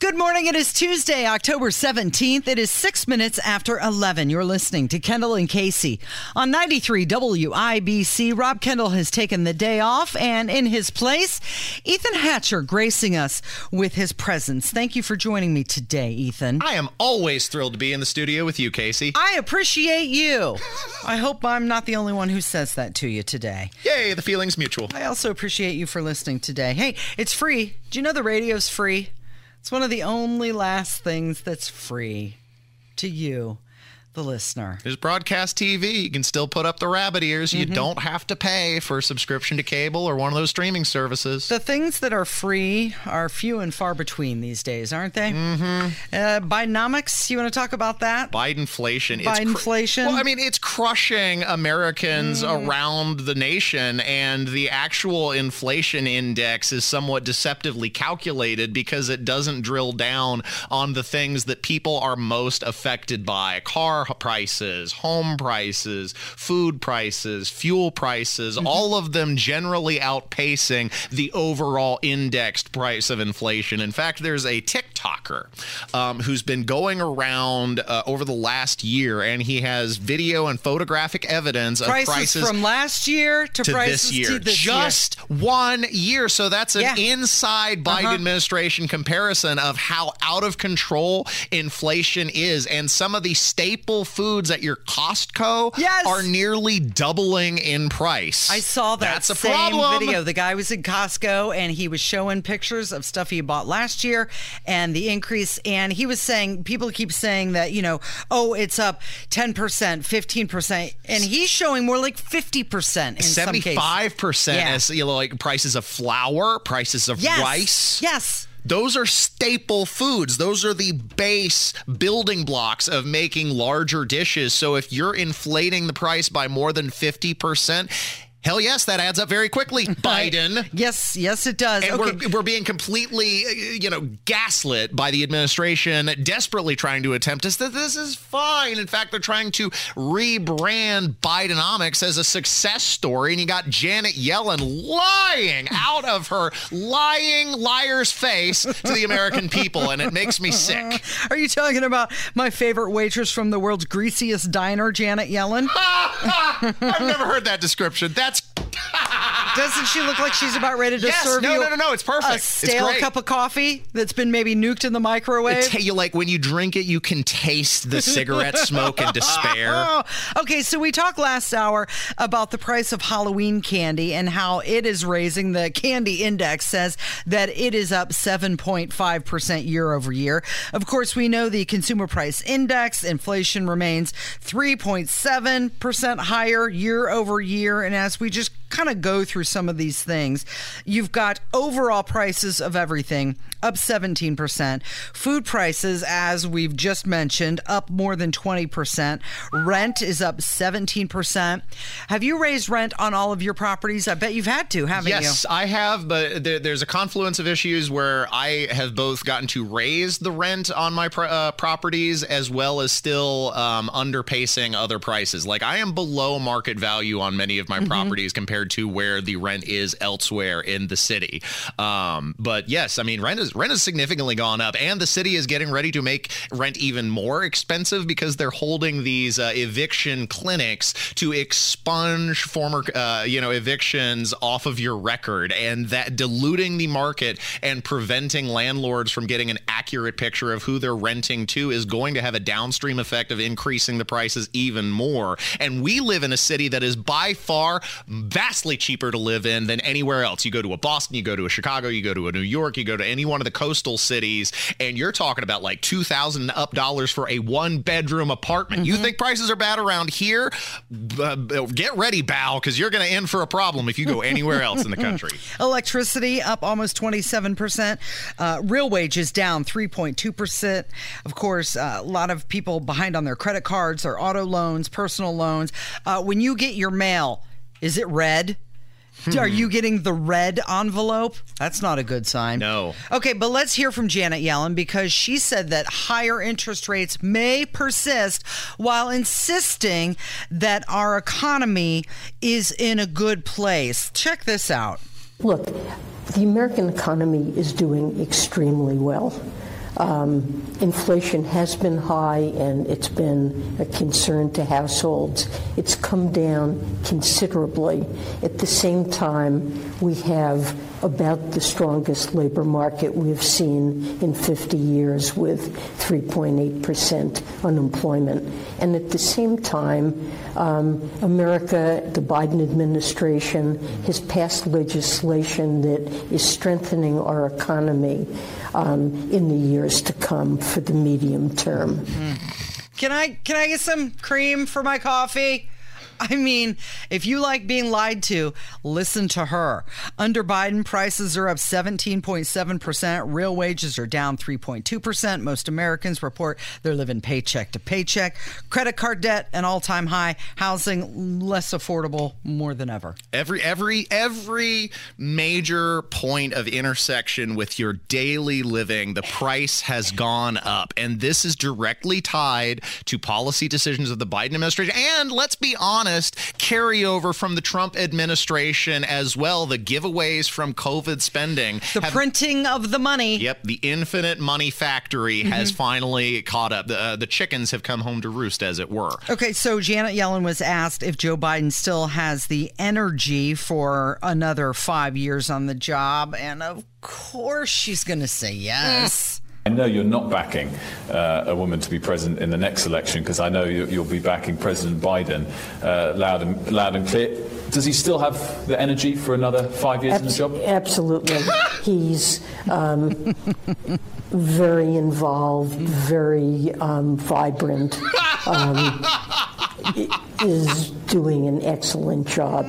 Good morning. It is Tuesday, October 17th. It is six minutes after 11. You're listening to Kendall and Casey on 93 WIBC. Rob Kendall has taken the day off, and in his place, Ethan Hatcher gracing us with his presence. Thank you for joining me today, Ethan. I am always thrilled to be in the studio with you, Casey. I appreciate you. I hope I'm not the only one who says that to you today. Yay, the feeling's mutual. I also appreciate you for listening today. Hey, it's free. Do you know the radio's free? It's one of the only last things that's free to you the listener. There's broadcast TV. You can still put up the rabbit ears. You mm-hmm. don't have to pay for a subscription to cable or one of those streaming services. The things that are free are few and far between these days, aren't they? Mm-hmm. Uh, Bidenomics, you want to talk about that? Bidenflation. Bidenflation. Cr- well, I mean, it's crushing Americans mm. around the nation, and the actual inflation index is somewhat deceptively calculated because it doesn't drill down on the things that people are most affected by. Car prices, home prices, food prices, fuel prices, mm-hmm. all of them generally outpacing the overall indexed price of inflation. In fact, there's a TikToker um, who's been going around uh, over the last year, and he has video and photographic evidence prices of prices from last year to, to prices this year. To this Just year. one year. So that's an yeah. inside Biden uh-huh. administration comparison of how out of control inflation is, and some of the staples staple foods at your Costco yes. are nearly doubling in price. I saw that That's a same problem. video. The guy was in Costco and he was showing pictures of stuff he bought last year and the increase. And he was saying, people keep saying that, you know, oh, it's up 10%, 15%. And he's showing more like 50% in 75% yeah. as, you know, like prices of flour, prices of yes. rice. Yes. Those are staple foods. Those are the base building blocks of making larger dishes. So if you're inflating the price by more than 50%, Hell yes, that adds up very quickly, Biden. yes, yes, it does. And okay. we're, we're being completely, you know, gaslit by the administration, desperately trying to attempt us that this is fine. In fact, they're trying to rebrand Bidenomics as a success story. And you got Janet Yellen lying out of her lying liar's face to the American people. And it makes me sick. Are you talking about my favorite waitress from the world's greasiest diner, Janet Yellen? I've never heard that description. That that's Doesn't she look like she's about ready to yes, serve no, you? No, no, no, it's perfect. A stale cup of coffee that's been maybe nuked in the microwave. T- you like when you drink it, you can taste the cigarette smoke and despair. Oh, okay, so we talked last hour about the price of Halloween candy and how it is raising. The candy index says that it is up 7.5% year over year. Of course, we know the consumer price index, inflation remains 3.7% higher year over year. And as we just kind of go through some of these things. You've got overall prices of everything up 17%. Food prices, as we've just mentioned, up more than 20%. Rent is up 17%. Have you raised rent on all of your properties? I bet you've had to, haven't yes, you? Yes, I have, but there, there's a confluence of issues where I have both gotten to raise the rent on my pro- uh, properties as well as still um, underpacing other prices. Like I am below market value on many of my mm-hmm. properties compared to where the rent is elsewhere in the city. Um, but yes, I mean, rent is rent has significantly gone up, and the city is getting ready to make rent even more expensive because they're holding these uh, eviction clinics to expunge former, uh, you know, evictions off of your record, and that diluting the market and preventing landlords from getting an accurate picture of who they're renting to is going to have a downstream effect of increasing the prices even more. And we live in a city that is by far that vastly cheaper to live in than anywhere else. You go to a Boston, you go to a Chicago, you go to a New York, you go to any one of the coastal cities, and you're talking about like two thousand up dollars for a one bedroom apartment. Mm-hmm. You think prices are bad around here? Uh, get ready, Bow, because you're going to end for a problem if you go anywhere else in the country. Electricity up almost twenty seven percent. Uh, real wages down three point two percent. Of course, uh, a lot of people behind on their credit cards, their auto loans, personal loans. Uh, when you get your mail, is it red? Are you hmm. getting the red envelope? That's not a good sign. No. Okay, but let's hear from Janet Yellen because she said that higher interest rates may persist while insisting that our economy is in a good place. Check this out. Look, the American economy is doing extremely well. Um, inflation has been high and it's been a concern to households. It's come down considerably. At the same time, we have about the strongest labor market we've seen in 50 years with 3.8% unemployment. And at the same time, um, America, the Biden administration, has passed legislation that is strengthening our economy um, in the years to come for the medium term. Mm. Can I can I get some cream for my coffee? I mean, if you like being lied to, listen to her. Under Biden, prices are up 17.7%. Real wages are down 3.2%. Most Americans report they're living paycheck to paycheck. Credit card debt, an all time high. Housing, less affordable more than ever. Every, every, every major point of intersection with your daily living, the price has gone up. And this is directly tied to policy decisions of the Biden administration. And let's be honest, honest, carryover from the Trump administration as well. The giveaways from COVID spending, the have, printing of the money. Yep, the infinite money factory mm-hmm. has finally caught up. The, uh, the chickens have come home to roost, as it were. Okay, so Janet Yellen was asked if Joe Biden still has the energy for another five years on the job, and of course she's going to say yes. I know you're not backing uh, a woman to be president in the next election because I know you, will be backing President Biden uh, loud and loud and clear. Does he still have the energy for another five years Abs- in the job? Absolutely. He's um, very involved, very um, vibrant. Um, is doing an excellent job.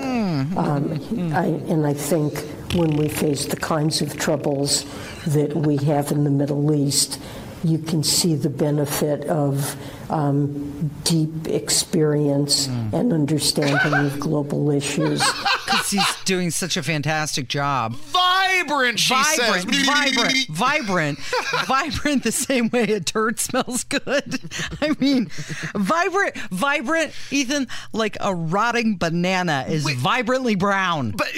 Um, I, and I think when we face the kinds of troubles that we have in the Middle East, you can see the benefit of um, deep experience mm. and understanding of global issues. Because he's doing such a fantastic job. Vibrant, she vibrant, says. Vibrant, vibrant, vibrant. The same way a turd smells good. I mean, vibrant, vibrant. Ethan, like a rotting banana, is Wait, vibrantly brown. But,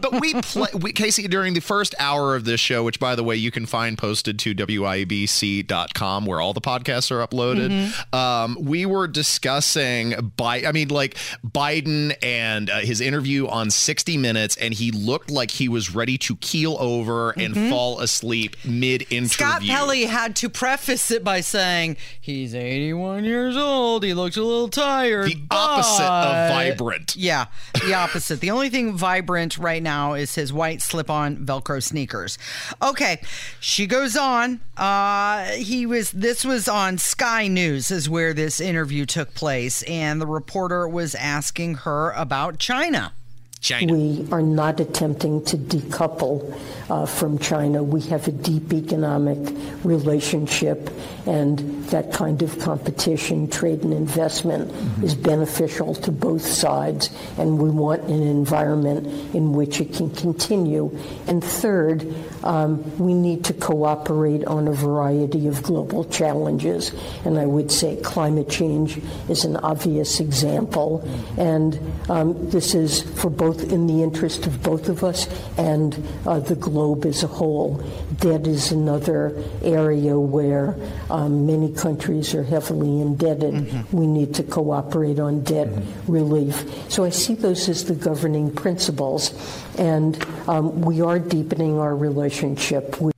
but we play, we, Casey, during the first hour of this show, which by the way you can find posted to wibc.com, where all the podcasts are are uploaded. Mm-hmm. Um, we were discussing by, I mean, like Biden and uh, his interview on 60 Minutes, and he looked like he was ready to keel over and mm-hmm. fall asleep mid interview. Scott Pelley had to preface it by saying he's 81 years old. He looks a little tired. The opposite of vibrant. Yeah, the opposite. the only thing vibrant right now is his white slip-on Velcro sneakers. Okay, she goes on. Uh, he was. This was on Sky News is where this interview took place, and the reporter was asking her about China. China. We are not attempting to decouple uh, from China. We have a deep economic relationship, and that kind of competition, trade, and investment mm-hmm. is beneficial to both sides, and we want an environment in which it can continue. And third, um, we need to cooperate on a variety of global challenges, and I would say climate change is an obvious example, and um, this is for both in the interest of both of us and uh, the globe as a whole. Debt is another area where um, many countries are heavily indebted. Mm-hmm. We need to cooperate on debt mm-hmm. relief. So I see those as the governing principles, and um, we are deepening our relationship. With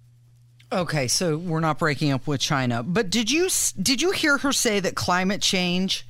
Okay, so we're not breaking up with China, but did you did you hear her say that climate change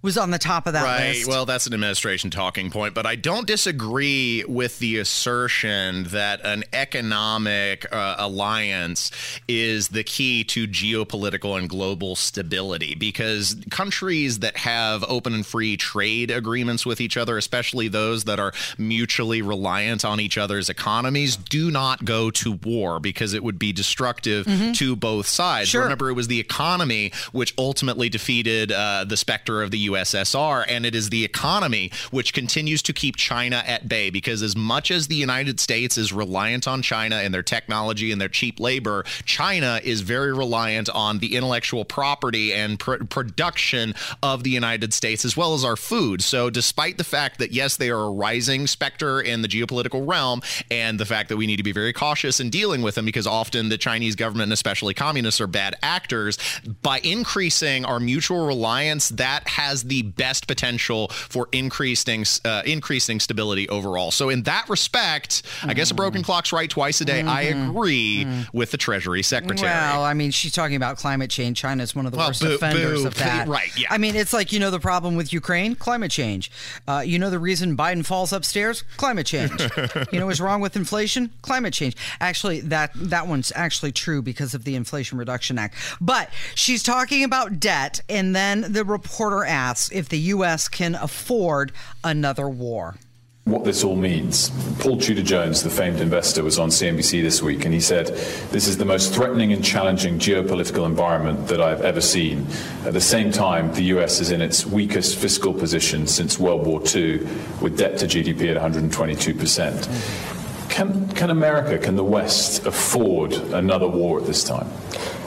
was on the top of that right. list. Well, that's an administration talking point, but I don't disagree with the assertion that an economic uh, alliance is the key to geopolitical and global stability because countries that have open and free trade agreements with each other, especially those that are mutually reliant on each other's economies, do not go to war because it would be destructive to both sides. Sure. Remember, it was the economy which ultimately defeated uh, the specter of the USSR, and it is the economy which continues to keep China at bay because as much as the United States is reliant on China and their technology and their cheap labor, China is very reliant on the intellectual property and pr- production of the United States as well as our food. So, despite the fact that yes, they are a rising specter in the geopolitical realm, and the fact that we need to be very cautious in dealing with them because often the Chinese government, and especially communists, are bad actors, by increasing our mutual reliance, that has the best potential for increasing uh, increasing stability overall. So, in that respect, I guess a broken clock's right twice a day. I agree with the Treasury Secretary. Well, I mean, she's talking about climate change. China is one of the Well, worst boo- offenders boo, of that. right, yeah. I mean, it's like, you know, the problem with Ukraine? Climate change. Uh, you know, the reason Biden falls upstairs? Climate change. you know what's wrong with inflation? Climate change. Actually, that, that one's actually true because of the Inflation Reduction Act. But she's talking about debt, and then the reporter if the U.S. can afford another war. what this all means. Paul Tudor Jones, the famed investor, was on CNBC this week and he said, This is the most threatening and challenging geopolitical environment that I've ever seen. At the same time, the US is in its weakest fiscal position since World War II, with debt to GDP at 122%. Can, can America, can the West afford another war at this time?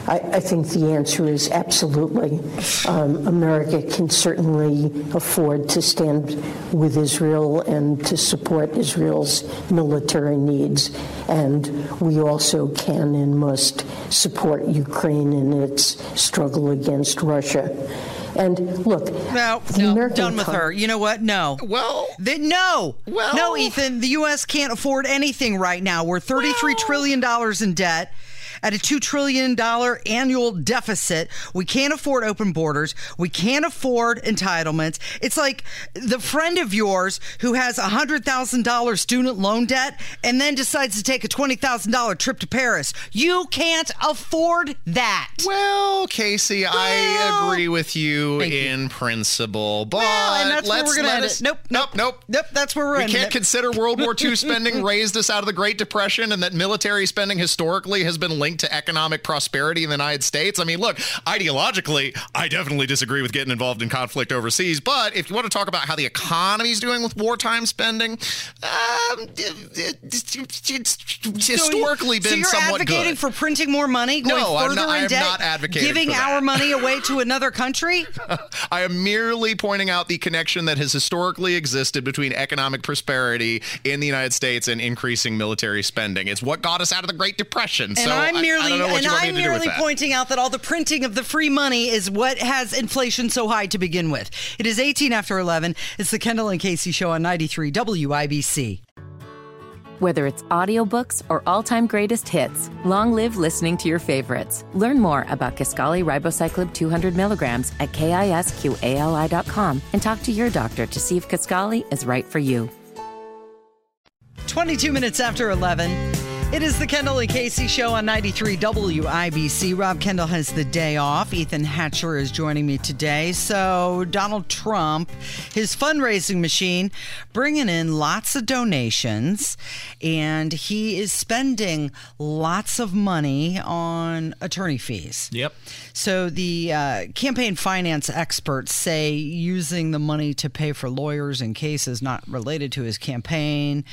I, I think the answer is absolutely. Um, America can certainly afford to stand with Israel and to support Israel's military needs. And we also can and must support Ukraine in its struggle against Russia. And look, No, the no, American done with con- her. You know what? No. Well- They- no, Well- no, Ethan. The U.S. can't afford anything right now. We're thirty-three trillion dollars in debt. At a $2 trillion annual deficit, we can't afford open borders. We can't afford entitlements. It's like the friend of yours who has a $100,000 student loan debt and then decides to take a $20,000 trip to Paris. You can't afford that. Well, Casey, I agree with you Thank you. in principle, but Well, and that's where let's we're gonna let us-. Nope, nope, nope. Nope, that's where we're We can't it. consider World War II spending raised us out of the Great Depression and that military spending historically has been linked to economic prosperity in the United States. I mean, look, ideologically, I definitely disagree with getting involved in conflict overseas, but if you want to talk about how the economy is doing with wartime spending, um, it's historically been so been you're somewhat advocating for printing more money, going No, I'm further not- I in am debt, not advocating giving our money away to another country. I am merely pointing out the connection that has historically existed between economic prosperity in the United States and increasing military spending. It's what got us out of the Great Depression. And so I'm I- I, merely don't know what and you want me I'm to do with merely pointing out that all the printing of the free money is what has inflation so high to begin with. It is 18 after 11. It's the Kendall and Casey show on 93 WIBC. Whether it's audiobooks or all-time greatest hits, long live listening to your favorites. Learn more about Kisqali Ribociclib 200 milligrams at kisqali.com and talk to your doctor to see if Kisqali is right for you. 22 minutes after 11. It is the Kendall and Casey show on 93 WIBC. Rob Kendall has the day off. Ethan Hatcher is joining me today. So, Donald Trump, his fundraising machine, bringing in lots of donations, and he is spending lots of money on attorney fees. Yep. So the uh, campaign finance experts say using the money to pay for lawyers in cases not related to his campaign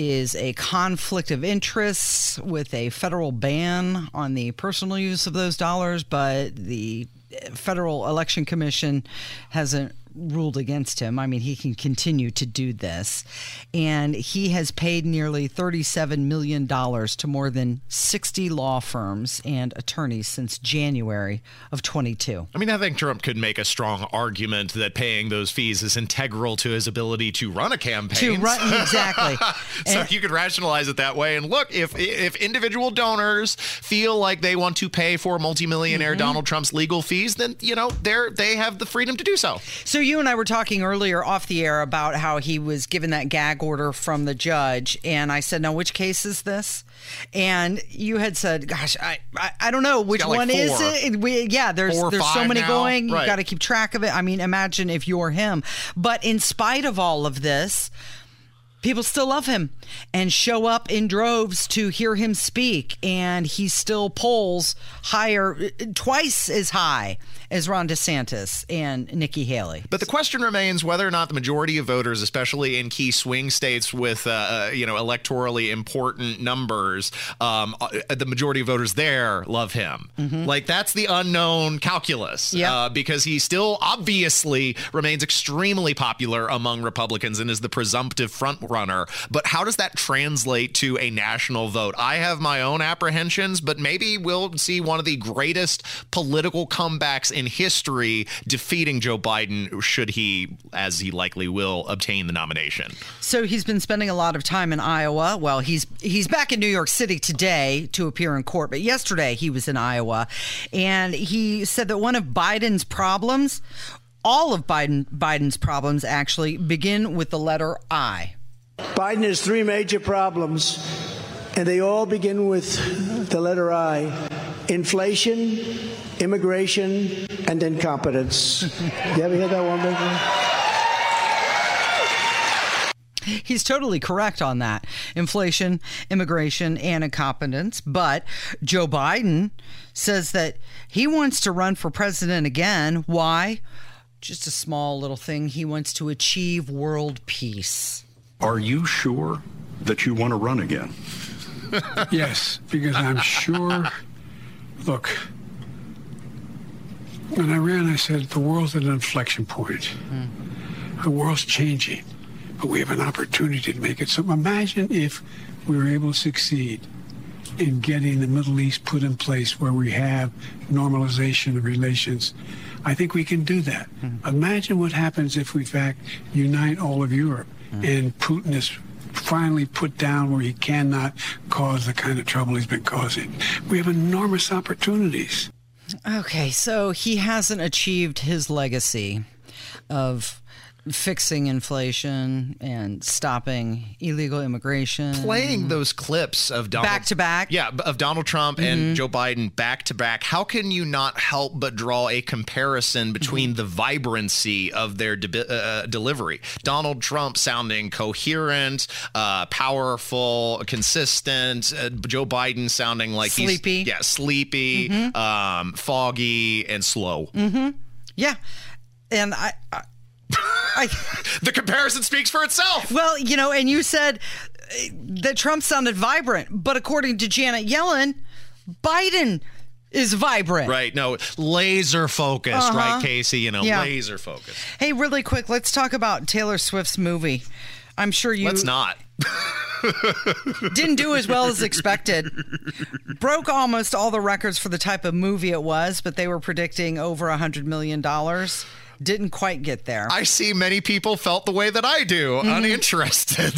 is a conflict of interests with a federal ban on the personal use of those dollars, but the Federal Election Commission hasn't ruled against him. I mean, he can continue to do this. And he has paid nearly $37 million to more than 60 law firms and attorneys since January of 22. I mean, I think Trump could make a strong argument that paying those fees is integral to his ability to run a campaign. To run, exactly. so And- you could rationalize it that way. And look, if if individual donors feel like they want to pay for multimillionaire Mm-hmm. Donald Trump's legal fees, then you know they're they have the freedom to do so. So you and I were talking earlier off the air about how he was given that gag order from the judge, and I said, "Now, which case is this?" And you had said, "Gosh, I I, I don't know which like one is four. it." We, yeah, there's Four there's so many now? going. You Right. got to keep track of it. I mean, imagine if you're him. But in spite of all of this, people still love him and show up in droves to hear him speak and he still polls higher twice as high as Ron DeSantis and Nikki Haley. But the question remains whether or not the majority of voters, especially in key swing states with uh, uh, you know electorally important numbers, um, uh, the majority of voters there love him. Like that's the unknown calculus. Yep. Uh, because he still obviously remains extremely popular among Republicans and is the presumptive front runner. But how does that translate to a national vote? I have my own apprehensions, but maybe we'll see one of the greatest political comebacks in history defeating Joe Biden should he, as he likely will, obtain the nomination. So he's been spending a lot of time in Iowa. Well, he's he's back in New York City today to appear in court, but yesterday he was in Iowa and he said that one of Biden's problems, all of Biden Biden's problems actually begin with the letter I. Biden has three major problems, and they all begin with the letter I inflation, immigration, and incompetence. you ever hear that one before? He's totally correct on that. Inflation, immigration, and incompetence. But Joe Biden says that he wants to run for president again. Why? Just a small little thing. He wants to achieve world peace. Are you sure that you want to run again? Yes, because I'm sure. Look, when I ran, I said the world's at an inflection point. Hmm. The world's changing, but we have an opportunity to make it. So imagine if we were able to succeed in getting the Middle East put in place where we have normalization of relations. I think we can do that. Hmm. Imagine what happens if we, in fact, unite all of Europe hmm. and Putin is finally put down where he cannot cause the kind of trouble he's been causing. We have enormous opportunities. Okay, so he hasn't achieved his legacy of fixing inflation and stopping illegal immigration. Playing those clips of Donald Back to back? yeah, of Donald Trump and Joe Biden back to back. How can you not help but draw a comparison between the vibrancy of their de- uh, delivery? Donald Trump sounding coherent, uh, powerful, consistent. Uh, Joe Biden sounding like Sleepy. he's yeah, sleepy, um, foggy, and slow. Yeah. And I, I, I The comparison speaks for itself. well, you know, and you said uh, that Trump sounded vibrant, but according to Janet Yellen, Biden is vibrant. Right. No, laser focused, right, Casey? You know, Yeah. laser focused. Hey, really quick, let's talk about Taylor Swift's movie. I'm sure you Let's not. didn't do as well as expected. Broke almost all the records for the type of movie it was, but they were predicting over a hundred million dollars. Didn't quite get there. I see many people felt the way that I do, Mm-hmm. uninterested.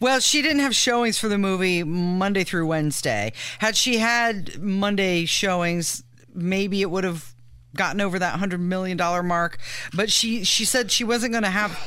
Well, she didn't have showings for the movie Monday through Wednesday. Had she had Monday showings, maybe it would have gotten over that hundred million dollar mark. But she she said she wasn't going to have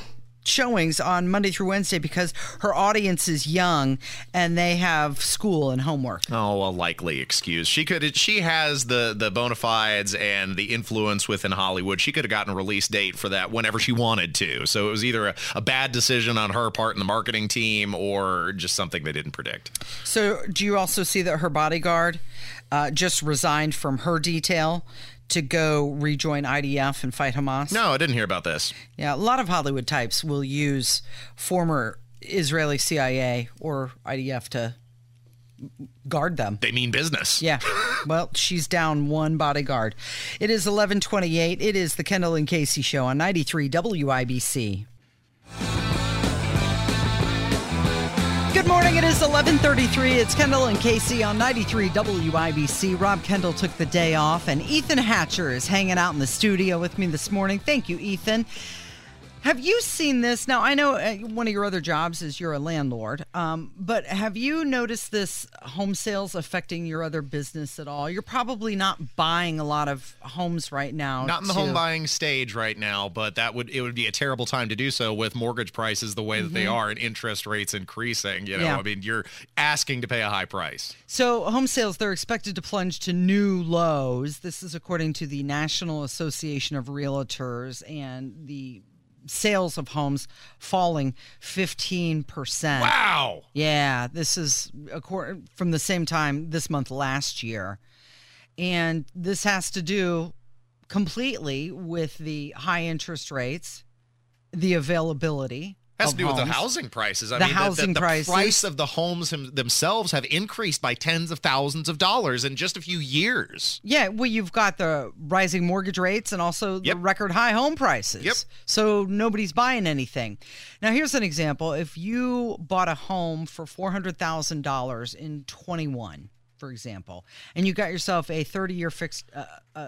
showings on Monday through Wednesday because her audience is young and they have school and homework. oh, a likely excuse. She could. She has the the bona fides and the influence within Hollywood. She could have gotten a release date for that whenever she wanted to. So it was either a, a bad decision on her part in the marketing team or just something they didn't predict. So, do you also see that her bodyguard uh, just resigned from her detail to go rejoin IDF and fight Hamas? No, I didn't hear about this. Yeah, a lot of Hollywood types will use former Israeli CIA or IDF to guard them. They mean business. Yeah. Well, she's down one bodyguard. It is 1128. It is the Kendall and Casey show on 93 WIBC. Good morning. It is 11:33. It's Kendall and Casey on 93 WIBC. Rob Kendall took the day off and Ethan Hatcher is hanging out in the studio with me this morning. Thank you, Ethan. Have you seen this? Now, I know uh, one of your other jobs is you're a landlord, um, but have you noticed this home sales affecting your other business at all? You're probably not buying a lot of homes right now. Not in the to- home buying stage right now, but that would it would be a terrible time to do so with mortgage prices the way that they Mhm. are and interest rates increasing. You know, Yeah. I mean, you're asking to pay a high price. So, home sales, they're expected to plunge to new lows. This is according to the National Association of Realtors, and the sales of homes falling 15%. Wow. Yeah, this is from the same time this month last year. And this has to do completely with the high interest rates, the availability. Has to do with the housing prices. I The mean, housing the, prices. price of the homes themselves have increased by tens of thousands of dollars in just a few years. Yeah, well, you've got the rising mortgage rates and also the record high home prices. Yep. So nobody's buying anything. Now, here's an example. If you bought a home for $400,000 in 21, for example, and you got yourself a 30 year fixed, uh, uh,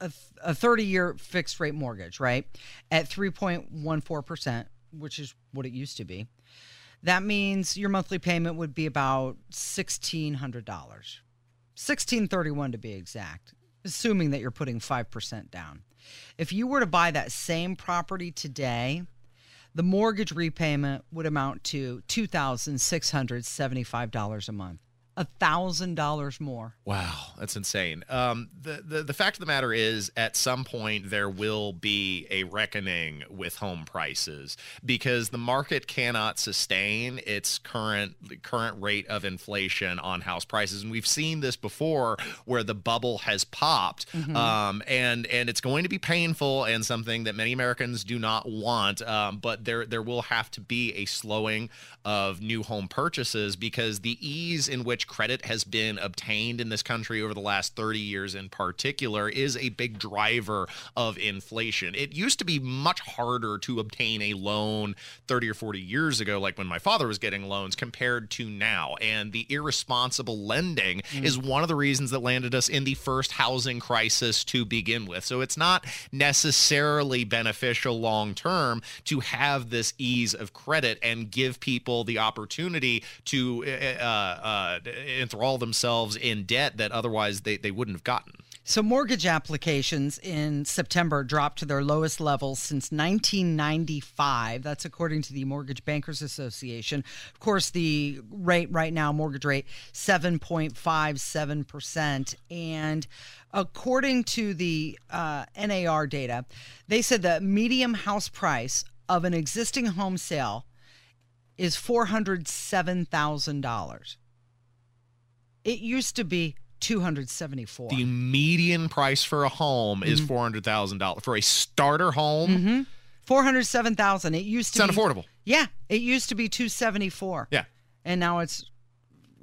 a, a 30 year fixed rate mortgage, right? At 3.14%, which is what it used to be. That means your monthly payment would be about $1,600. 1631 to be exact, assuming that you're putting 5% down. If you were to buy that same property today, the mortgage repayment would amount to $2,675 a month. $1,000 more. Wow, that's insane. Um, the, the the fact of the matter is, at some point there will be a reckoning with home prices because the market cannot sustain its current current rate of inflation on house prices, and we've seen this before where the bubble has popped, Mhm. um, and and it's going to be painful and something that many Americans do not want. Um, but there there will have to be a slowing of new home purchases because the ease in which credit has been obtained in this country over the last 30 years in particular is a big driver of inflation. It used to be much harder to obtain a loan 30 or 40 years ago like when my father was getting loans compared to now and the irresponsible lending Mm. is one of the reasons that landed us in the first housing crisis to begin with. So it's not necessarily beneficial long term to have this ease of credit and give people the opportunity to uh, uh, enthrall themselves in debt that otherwise they, they wouldn't have gotten. So, mortgage applications in September dropped to their lowest levels since 1995. That's according to the Mortgage Bankers Association. Of course, the rate right now, mortgage rate, 7.57%. And according to the uh, NAR data, they said the medium house price of an existing home sale is $407,000. It used to be 274. The median price for a home is $400,000. For a starter home, Mm-hmm. Four hundred seven thousand. It used to It's be unaffordable. Yeah, it used to be two seventy four. Yeah. and now it's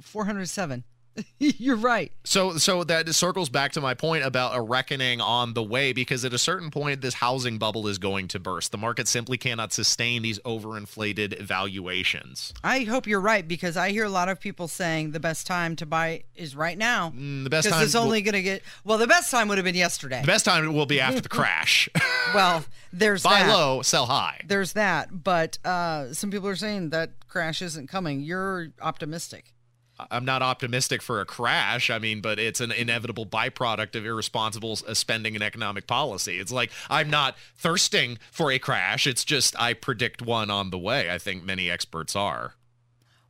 four hundred seven. You're right. So, so that circles back to my point about a reckoning on the way, because at a certain point, this housing bubble is going to burst. The market simply cannot sustain these overinflated valuations. I hope you're right because I hear a lot of people saying the best time to buy is right now. Mm, the best time it's only going to get well. The best time would have been yesterday. The best time will be after the crash. well, there's Buy that. low, sell high. There's that, but uh, some people are saying that crash isn't coming. You're optimistic. I'm not optimistic for a crash. I mean, but it's an inevitable byproduct of irresponsible uh, spending and economic policy. It's like I'm not thirsting for a crash. It's just I predict one on the way. I think many experts are.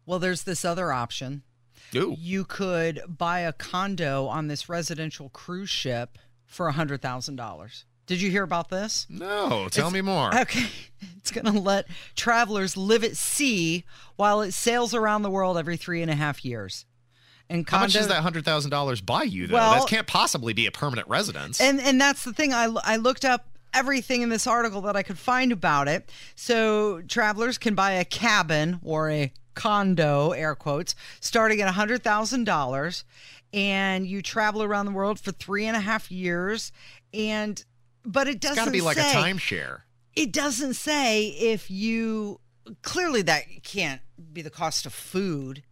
Well, there's this other option. Ooh. You could buy a condo on this residential cruise ship for a $100,000. Did you hear about this? No, tell me more. Okay. It's going to let travelers live at sea while it sails around the world every three and a half years. And How much condo- does that hundred thousand dollars buy you? Though Well- that can't possibly be a permanent residence. And and that's the thing. I I looked up everything in this article that I could find about it. So travelers can buy a cabin or a condo, air quotes, starting at hundred thousand dollars, and you travel around the world for three and a half years. And but it doesn't. It's got to be like say, a timeshare. It doesn't say if you clearly that can't be the cost of food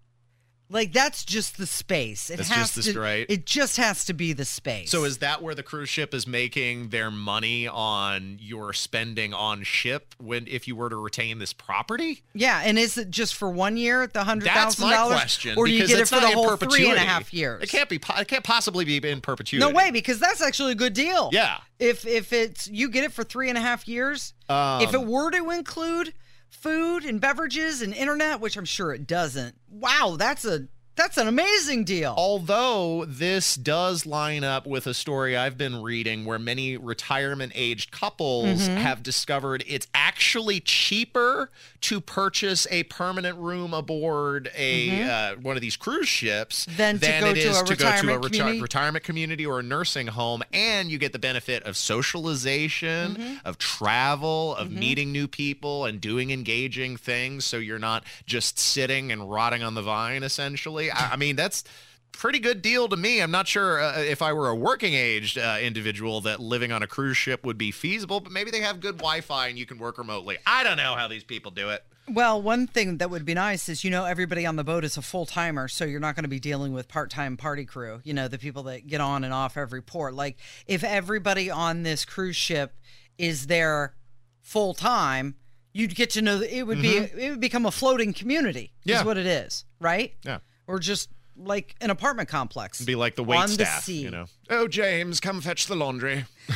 Like that's just the space. It That's has just the- to. right. It just has to be the space. So is that where the cruise ship is making their money on your spending on ship when if you were to retain this property? yeah, and is it just for one year at the hundred That's my dollars, question. or do you get it for the whole three and a half years? It can't be. It can't possibly be in perpetuity. No way, because that's actually a good deal. Yeah. If if it's you get it for three and a half years, Um, if it were to include food and beverages and internet, which I'm sure it doesn't, wow, that's a that's an amazing deal. Although this does line up with a story I've been reading where many retirement aged couples Mm-hmm. have discovered it's actually cheaper to purchase a permanent room aboard a uh, one of these cruise ships Mm-hmm. Than to go it to is to go to a retirement reti- community? retirement community or a nursing home and you get the benefit of socialization, Mm-hmm. of travel, of meeting new people and doing engaging things so you're not just sitting and rotting on the vine essentially. I, I mean, that's pretty good deal to me. I'm not sure uh, if I were a working aged uh, individual that living on a cruise ship would be feasible, but maybe they have good Wi-Fi and you can work remotely. I don't know how these people do it. Well, one thing that would be nice is you know everybody on the boat is a full timer, so you're not going to be dealing with part time party crew. You know the people that get on and off every port. Like if everybody on this cruise ship is there full time, you'd get to know that it would be it would become a floating community. Mm-hmm. Yeah. is what it is, right? Yeah. Or just like an apartment complex. Be like the wait on staff, the sea. you know. Oh, James, come fetch the laundry.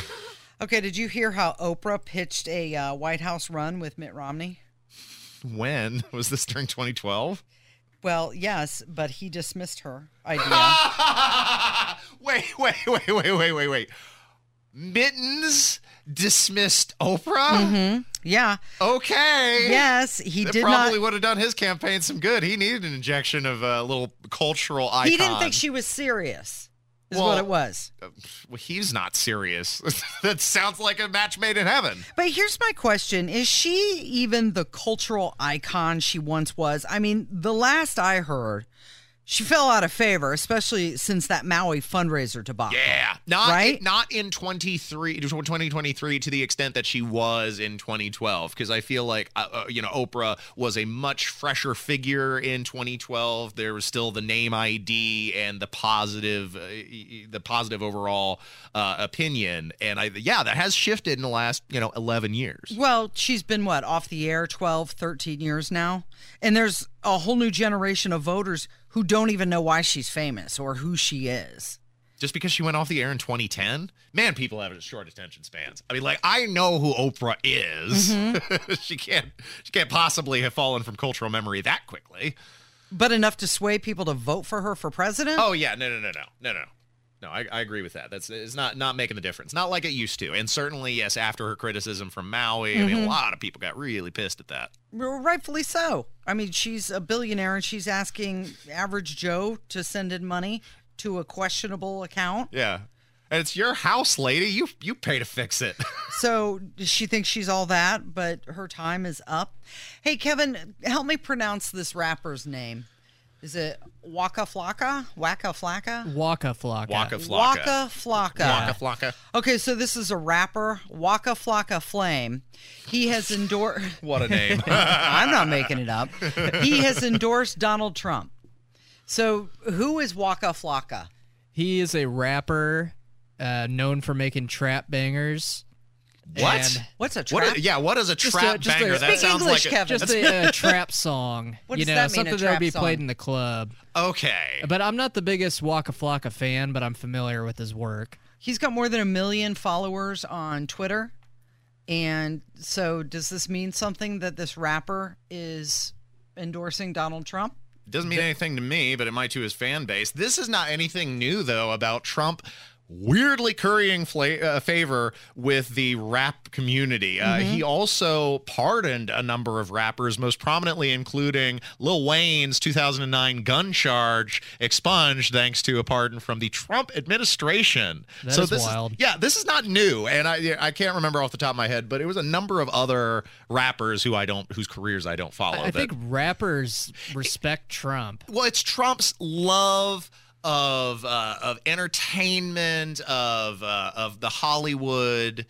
Okay, did you hear how Oprah pitched a uh, White House run with Mitt Romney? When was this during 2012? Well, yes, but he dismissed her idea. wait, wait, wait, wait, wait, wait, wait. Mittens dismissed Oprah? Mm-hmm. yeah. Okay. Yes, he That did probably not. would have done his campaign some good. He needed an injection of a little cultural icon. He didn't think she was serious. Is Well- what it was. Uh, well, he's not serious. that sounds like a match made in heaven. But here's my question: Is she even the cultural icon she once was? I mean, the last I heard, she fell out of favor, especially since that Maui fundraiser debacle. Yeah, not Right? not in 23 2023 to the extent that she was in 2012 because I feel like uh, uh, you know Oprah was a much fresher figure in 2012 there was still the name ID and the positive uh, the positive overall uh, opinion and I yeah that has shifted in the last you know 11 years. Well, she's been what, off the air 12, 13 years now? And there's a whole new generation of voters who don't even know why she's famous or who she is. Just because she went off the air in 2010, man, people have short attention spans. I mean, like I know who Oprah is. Mm-hmm. she can't she can't possibly have fallen from cultural memory that quickly. But enough to sway people to vote for her for president? Oh yeah, no, no, no, no, no, no. No, I, I agree with that. That's it's not not making the difference. Not like it used to. And certainly, yes, after her criticism from Maui, I mean, Mm-hmm. a lot of people got really pissed at that. Well, Rightfully so. I mean, she's a billionaire and she's asking average Joe to send in money to a questionable account. Yeah, and it's your house, lady. You you pay to fix it. So she thinks she's all that, but her time is up. Hey, Kevin, help me pronounce this rapper's name. Is it Waka Flocka? Waka Flocka? Waka Flocka. Waka Flocka. Waka Flocka. Waka Flocka. Okay, so this is a rapper, Waka Flocka Flame. He has endorsed. What a name. I'm not making it up. He has endorsed Donald Trump. So who is Waka Flocka? He is a rapper uh, known for making trap bangers. What? And What's a What? trap? is- yeah. What is a Just trap a- just a- banger? that Speak sounds English, like a, Kevin. just a, a trap song. What you does know, that mean, a something that trap would be played song? in the club. okay. But I'm not the biggest Waka Flocka fan, but I'm familiar with his work. He's got more than a million followers on Twitter. And so does this mean something that this rapper is endorsing Donald Trump? It Doesn't mean anything to me, but it might to his fan base. This is not anything new, though, about Trump weirdly currying fla- uh, favor with the rap community. Uh, He also pardoned a number of rappers, most prominently including Lil Wayne's 2009 gun charge expunged thanks to a pardon from the Trump administration. That so is this wild. yeah, this is not new, and I I can't remember off the top of my head, but it was a number of other rappers who I don't whose careers I don't follow. I that- think rappers respect Trump. well, it's Trump's love of uh, of entertainment, of uh, of the Hollywood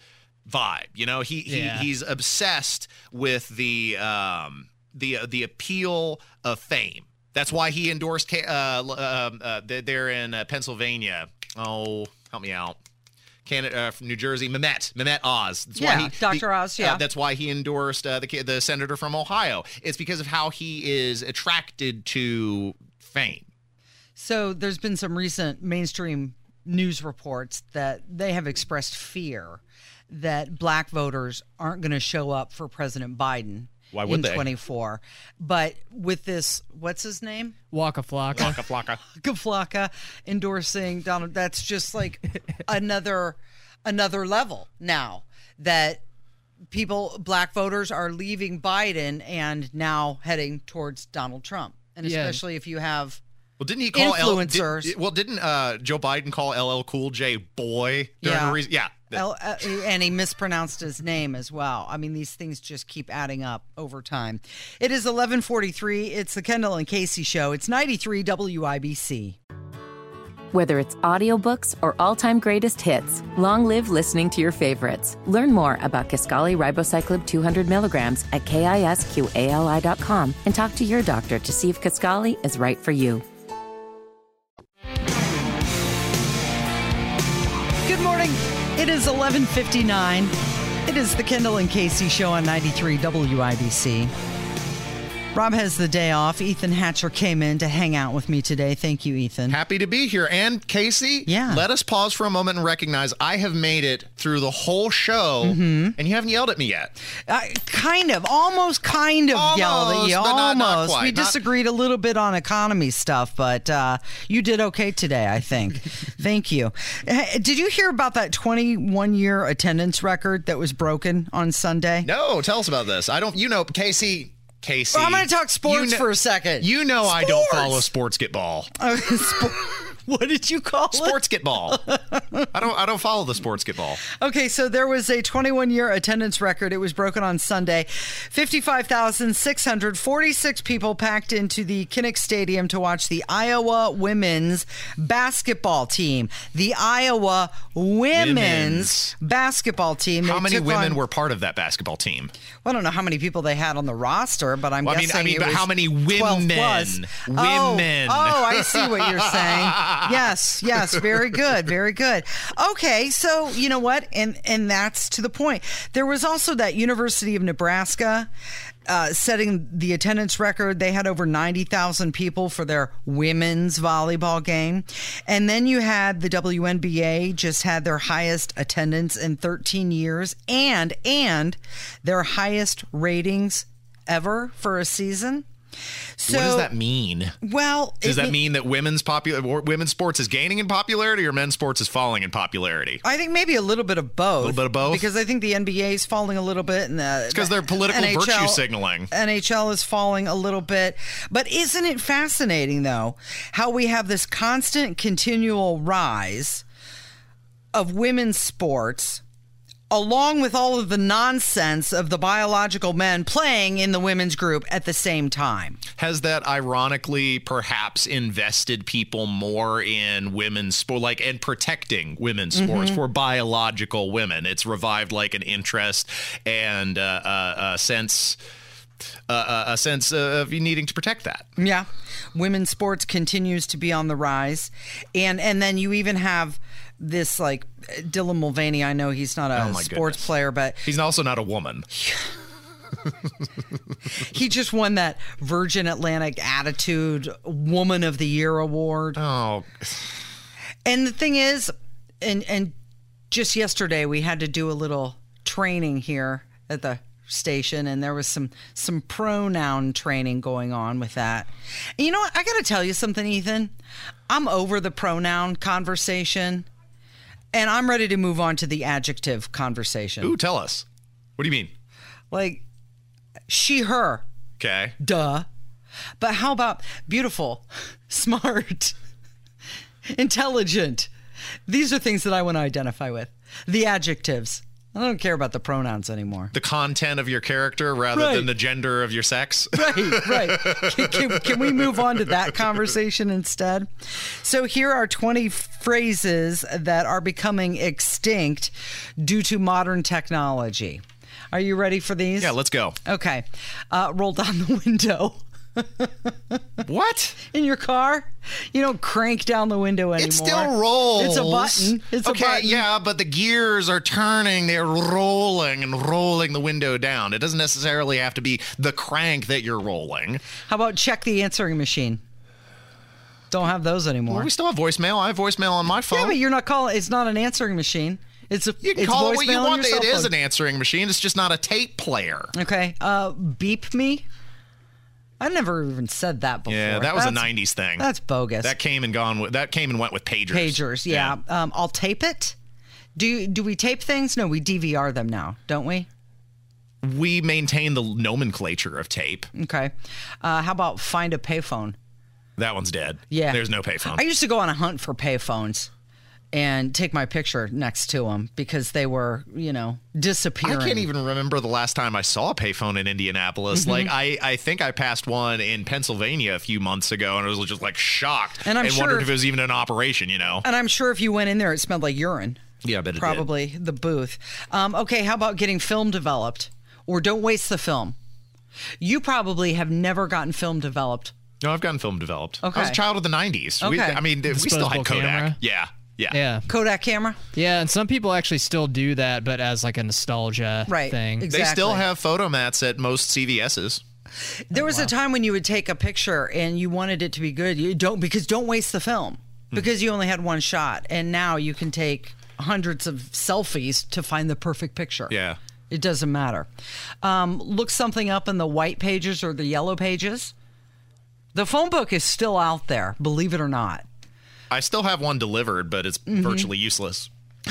vibe. You know, he, Yeah. he he's obsessed with the um the the appeal of fame. That's why he endorsed. Uh, uh, uh, they're in uh, Pennsylvania. Oh, help me out. Canada, uh, from New Jersey, Mehmet, Mehmet Oz. That's Yeah, why he, Dr. the- Oz, yeah. uh, that's why he endorsed uh, the the senator from Ohio. It's because of how he is attracted to fame. So there's been some recent mainstream news reports that they have expressed fear that black voters aren't going to show up for President Biden. Why would in they? 24. But with this, what's his name? Waka Flocka. Flocka, flocka. Flocka endorsing Donald. That's just like another another level now that people, black voters, are leaving Biden and now heading towards Donald Trump. And Yeah. especially if you have Well, didn't he call Influencers. L, did- well, didn't uh, Joe Biden call LL Cool J boy during Yeah. the reason? Yeah. L- uh, and he mispronounced his name as well. I mean, these things just keep adding up over time. It is 11:43. It's the Kendall and Casey show. It's 93 WIBC. Whether it's audiobooks or all-time greatest hits, long live listening to your favorites. Learn more about Kisqali Ribociclib 200 milligrams at kisqali.com and talk to your doctor to see if Kisqali is right for you. Good morning. It is 11:59. It is the Kendall and Casey show on 93 WIBC. Rob has the day off. Ethan Hatcher came in to hang out with me today. Thank you, Ethan. Happy to be here. And Casey, Yeah. let us pause for a moment and recognize I have made it through the whole show Mm-hmm. and you haven't yelled at me yet. Uh, kind of, almost kind of yelled at you. Almost, not- not we Not- disagreed a little bit on economy stuff, but uh, you did okay today, I think. Thank you. Did you hear about that 21 year attendance record that was broken on Sunday? No, tell us about this. I don't, you know, Casey, Casey. Well, I'm gonna talk sports you know- for a second. You know I don't follow sports get ball. Uh, sp- what did you call it? Sports get ball. I don't I don't follow the sports get ball. Okay, so there was a 21 year attendance record. It was broken on Sunday. 55,646 people packed into the Kinnick Stadium to watch the Iowa women's basketball team. The Iowa women's, Women's. basketball team. How They many women on- were part of that basketball team? Well, I don't know how many people they had on the roster, but I'm Well, I mean- guessing I mean, it but was how many 12 women? Oh, Women. Oh, I see what you're saying. yes, yes, very good, very good. Okay, so you know what, and and that's to the point. There was also that University of Nebraska. Uh, setting the attendance record, they had over 90,000 people for their women's volleyball game. And then you had the WNBA just had their highest attendance in 13 years and and their highest ratings ever for a season. So what does that mean? Well, Does that me- mean that women's popular women's sports is gaining in popularity or men's sports is falling in popularity? I think maybe a little bit of both. A little bit of both? Because I think the NBA is falling a little bit, and the It's 'cause they're political virtue signaling. NHL is falling a little bit, but isn't it fascinating though how we have this constant, continual rise of women's sports? Along with all of the nonsense of the biological men playing in the women's group at the same time. Has that ironically perhaps invested people more in women's sport, like and protecting women's sports Mhm. for biological women? It's revived like an interest and uh, uh, a sense, uh, uh, a sense of you needing to protect that. Yeah. Women's sports continues to be on the rise. And and then you even have this like Dylan Mulvaney, I know he's not a Oh, sports goodness. player, but He's also not a woman. he just won that Virgin Atlantic Attitude Woman of the Year award. Oh. And the thing is, and and just yesterday we had to do a little training here at the station and there was some some pronoun training going on with that. And you know what? I got to tell you something, Ethan. I'm over the pronoun conversation and I'm ready to move on to the adjective conversation. Ooh, tell us. What do you mean? Like she her. Okay. Duh. But how about beautiful, smart, intelligent? These are things that I want to identify with. The adjectives. I don't care about the pronouns anymore. The content of your character rather Right. than the gender of your sex. Right, right. Can, can, can we move on to that conversation instead? So, here are 20 phrases that are becoming extinct due to modern technology. Are you ready for these? Yeah, let's go. Okay. Uh, roll down the window. what? In your car? You don't crank down the window anymore. It still rolls. It's a button. It's okay, a button. yeah, but the gears are turning. They're rolling and rolling the window down. It doesn't necessarily have to be the crank that you're rolling. How about check the answering machine? Don't have those anymore. Well, we still have voicemail. I have voicemail on my phone. Yeah, but you're not calling. It's not an answering machine. It's a. you can it's call it what you want. It is an answering machine. It's just not a tape player. Okay. Uh, beep me. I never even said that before. Yeah, that was a '90s thing. That's bogus. That came and gone. With, that came and went with pagers. Pagers, yeah. Um, I'll tape it. Do do we tape things? No, we DVR them now, don't we? We maintain the nomenclature of tape. Okay. Uh, how about find a payphone? That one's dead. Yeah. There's no payphone. I used to go on a hunt for payphones and take my picture next to them because they were, you know, disappearing. I can't even remember the last time I saw a payphone in Indianapolis. Mhm. Like I, I think I passed one in Pennsylvania a few months ago, and I was just like shocked And I'm sure wondered if- if it was even an operation. You know? And I'm sure if you went in there, it smelled like urine. Yeah, I bet it did. Probably the booth. Um, okay, how about getting film developed? Or don't waste the film. You probably have never gotten film developed. No, I've gotten film developed. Okay. I was a child of the '90s. We, Okay. I mean, we still had Kodak. camera. Yeah, yeah, Yeah. Kodak camera? Yeah, and some people actually still do that, but as like a nostalgia Right, thing. They still have photomats at most CVS's. There was a time when you would take a picture and you wanted it to be good. You don't because don't waste the film because you only had one shot. And now you can take hundreds of selfies to find the perfect picture. Yeah. It doesn't matter. Um, look something up in the white pages or the yellow pages. The phone book is still out there, believe it or not. I still have one delivered, but it's Mhm. virtually useless.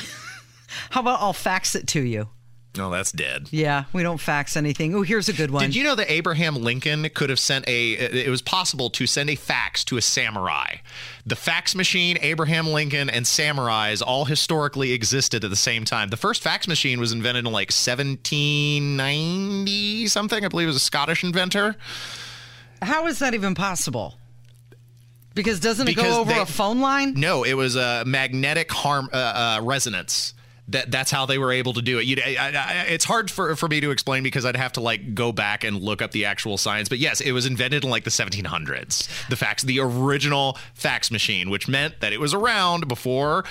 How about I'll fax it to you? No, that's dead. Yeah, we don't fax anything. Oh, here's a good one. Did you know that Abraham Lincoln could have sent a? It was possible to send a fax to a samurai. The fax machine, Abraham Lincoln, and samurais all historically existed at the same time. The first fax machine was invented in like 1790 something. I believe it was a Scottish inventor. How is that even possible? Because doesn't it Because go over they- a phone line? No, it was a magnetic harm uh, uh, resonance. That that's how they were able to do it. You'd, I, I, it's hard for for me to explain because I'd have to like go back and look up the actual science. But yes, it was invented in like the 1700s. The fax, the original fax machine, which meant that it was around before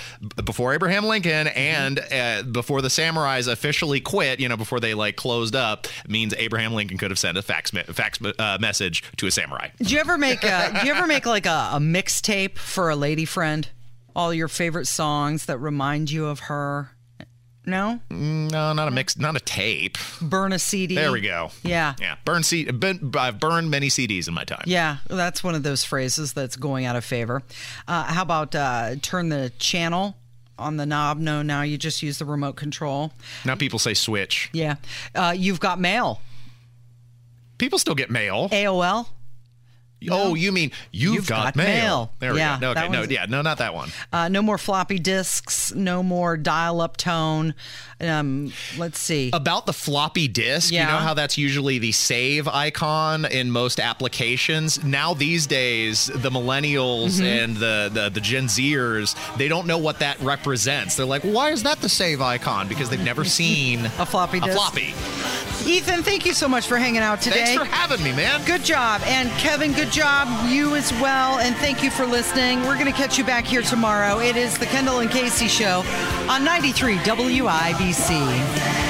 before Abraham Lincoln and uh, before the samurais officially quit. You know, before they like closed up, means Abraham Lincoln could have sent a fax fax uh, message to a samurai. Do you ever make a, do you ever make like a, a mixtape for a lady friend? All your favorite songs that remind you of her? No? No, not a mix, not a tape. Burn a CD. There we go. Yeah. Yeah, burn C- been, I've burned many CDs in my time. Yeah, that's one of those phrases that's going out of favor. Uh, how about uh, turn the channel on the knob? No, now you just use the remote control. Now people say switch. Yeah. Uh, you've got mail. People still get mail. AOL. Oh, you mean you've, You've got, got mail. mail. There we go. Okay, no, yeah, no, not that one. Uh, no more floppy disks. No more dial-up tone. Um, let's see. About the floppy disk, you know how that's usually the save icon in most applications. Now these days, the millennials Mhm. and the, the the Gen Zers, they don't know what that represents. They're like, why is that the save icon? Because they've never seen a floppy a disk. floppy. Ethan, thank you so much for hanging out today. Thanks for having me, man. Good job. And Kevin, good job. You as well. And thank you for listening. We're going to catch you back here tomorrow. It is the Kendall and Casey Show on 93 WIBC.